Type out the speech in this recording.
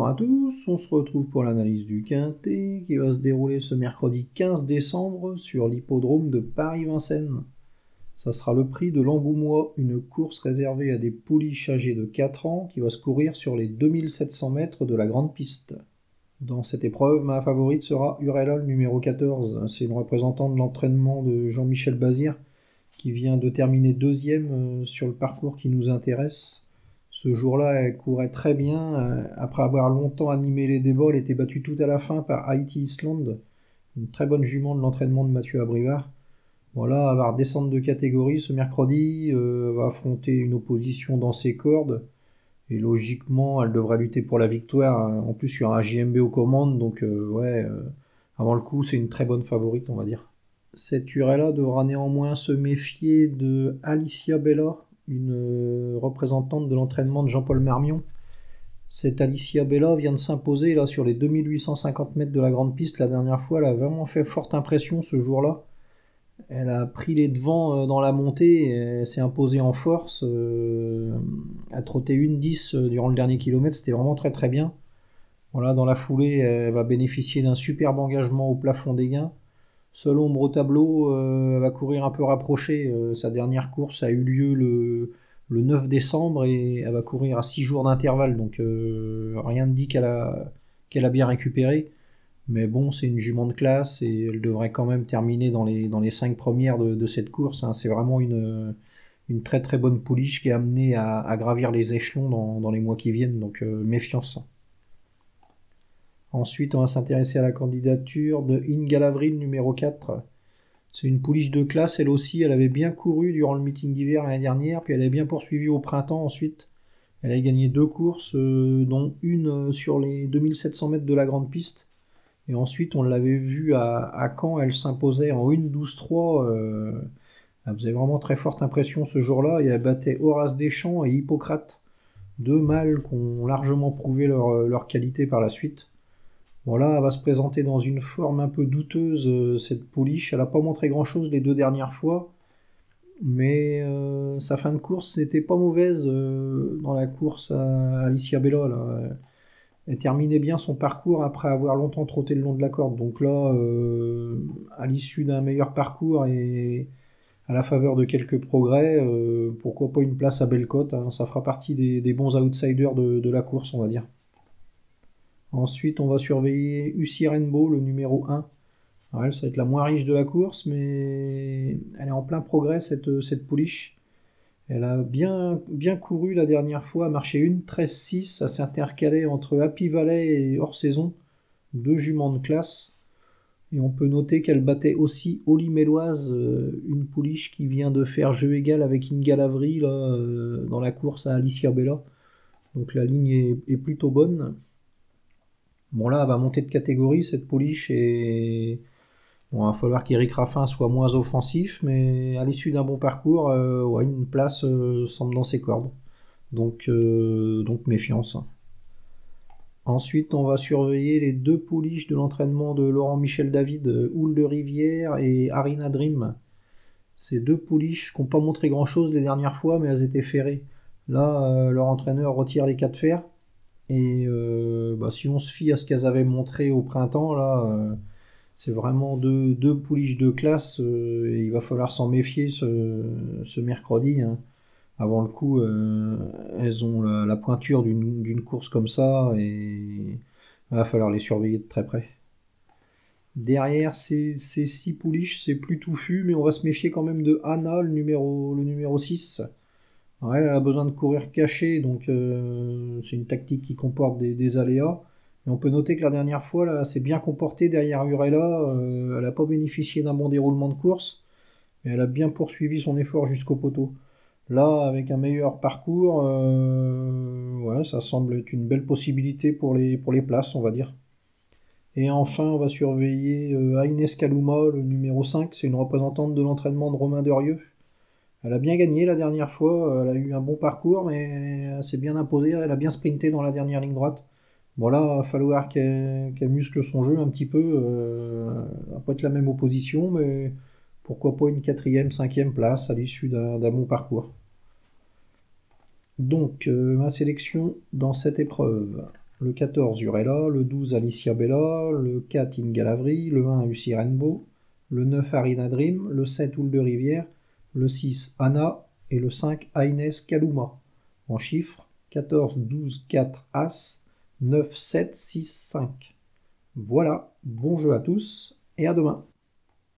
Bonjour à tous, on se retrouve pour l'analyse du Quintet qui va se dérouler ce mercredi 15 décembre sur l'hippodrome de Paris-Vincennes. Ça sera le prix de l'Angoumois, une course réservée à des pouliches âgées de 4 ans qui va se courir sur les 2700 mètres de la grande piste. Dans cette épreuve, ma favorite sera Urelol numéro 14. C'est une représentante de l'entraînement de Jean-Michel Bazir qui vient de terminer deuxième euh, sur le parcours qui nous intéresse. Ce jour-là, elle courait très bien. Euh, après avoir longtemps animé les débats, elle était battue tout à la fin par Haïti Island, une très bonne jument de l'entraînement de Mathieu Abrivard. Voilà, elle va de catégorie ce mercredi, euh, va affronter une opposition dans ses cordes. Et logiquement, elle devrait lutter pour la victoire. En plus, il y aura un JMB aux commandes, donc euh, ouais, avant le coup, c'est une très bonne favorite, on va dire. Cette Urella devra néanmoins se méfier de Alicia Bella, une euh, représentante de l'entraînement de Jean-Paul Marmion. Cette Alicia Bella vient de s'imposer là sur les 2850 mètres de la grande piste la dernière fois. Elle a vraiment fait forte impression ce jour-là. Elle a pris les devants euh, dans la montée, elle s'est imposée en force. Euh, a trotté une 10 durant le dernier kilomètre, c'était vraiment très très bien. Voilà, dans la foulée, elle va bénéficier d'un superbe engagement au plafond des gains. Seul ombre au tableau, euh, va courir un peu rapprochée. Euh, sa dernière course a eu lieu le, 9 décembre et elle va courir à 6 jours d'intervalle. Donc euh, rien ne dit qu'elle a, qu'elle a bien récupéré. Mais bon, c'est une jument de classe et elle devrait quand même terminer dans les, dans les 5 premières de, cette course. Hein. C'est vraiment une, une très très bonne pouliche qui est amenée à, gravir les échelons dans, dans, les mois qui viennent. Donc méfiance. Ensuite, on va s'intéresser à la candidature de Ingalavril numéro 4. C'est une pouliche de classe, elle aussi, elle avait bien couru durant le meeting d'hiver l'année dernière, puis elle a bien poursuivi au printemps ensuite. Elle a gagné deux courses, euh, dont une euh, sur les 2700 mètres de la grande piste. Et ensuite, on l'avait vu à, Caen, elle s'imposait en 1-12-3. Euh, elle faisait vraiment très forte impression ce jour-là, et elle battait Horace Deschamps et Hippocrate, deux mâles qui ont largement prouvé leur qualité par la suite. Voilà, elle va se présenter dans une forme un peu douteuse, euh, cette pouliche. Elle n'a pas montré grand-chose les deux dernières fois. Mais euh, sa fin de course n'était pas mauvaise euh, dans la course à Alicia Bella. Elle terminait bien son parcours après avoir longtemps trotté le long de la corde. Donc là, à l'issue d'un meilleur parcours et à la faveur de quelques progrès, pourquoi pas une place à Bellecote hein. Ça fera partie des, bons outsiders de la course, on va dire. Ensuite, on va surveiller UCI Rainbow, le numéro 1. elle, ça va être la moins riche de la course, mais elle est en plein progrès, cette, cette pouliche. Elle a bien, couru la dernière fois, marché une 13-6, ça s'intercalait entre Happy Valley et hors saison, deux juments de classe. Et on peut noter qu'elle battait aussi Oli Méloise, euh, une pouliche qui vient de faire jeu égal avec Ingalavri là, euh, dans la course à Alicia Bella. Donc la ligne est plutôt bonne. Bon là, elle va monter de catégorie cette pouliche et bon, il va falloir qu'Eric Raffin soit moins offensif, mais à l'issue d'un bon parcours, euh, une place euh, semble dans ses cordes. Donc, euh, donc méfiance. Ensuite, on va surveiller les deux pouliches de l'entraînement de Laurent Michel David, Houle de Rivière et Arina Dream. Ces deux pouliches qui n'ont pas montré grand chose les dernières fois, mais elles étaient ferrées. Là, leur entraîneur retire les quatre fers. Et euh, bah, si on se fie à ce qu'elles avaient montré au printemps, là, euh, c'est vraiment deux, deux, pouliches de classe. Euh, et il va falloir s'en méfier ce, mercredi. Hein. Avant le coup, elles ont la, pointure d'une course comme ça et il va falloir les surveiller de très près. Derrière ces, six pouliches, c'est plus touffu, mais on va se méfier quand même de Anna, le numéro, le numéro 6 elle a besoin de courir caché, donc euh, c'est une tactique qui comporte des, aléas. Mais on peut noter que la dernière fois, là, s'est bien comportée derrière Urella. Euh, elle n'a pas bénéficié d'un bon déroulement de course, mais elle a bien poursuivi son effort jusqu'au poteau. Là, avec un meilleur parcours, euh, ouais, ça semble être une belle possibilité pour les, pour les places, on va dire. Et enfin, on va surveiller Aïnes Kaluma, le numéro 5. C'est une représentante de l'entraînement de Romain Derieux. Elle a bien gagné la dernière fois, elle a eu un bon parcours, mais elle s'est bien imposée, elle a bien sprinté dans la dernière ligne droite. Bon là, il va falloir qu'elle muscle son jeu un petit peu. Euh, elle va pas être la même opposition, mais pourquoi pas une quatrième, cinquième place à l'issue d'un bon parcours. Donc, euh, ma sélection dans cette épreuve. le 14 Urella, le 12 Alicia Bella, le 4 Ingalavri, le 1 Lucie Rainbow, le 9 Arina Dream, le 7 Houle de Rivière, le 6 Anna et le 5 Aines Kaluma. En chiffres 14, 12, 4 As, 9, 7, 6, 5. Voilà, bon jeu à tous et à demain.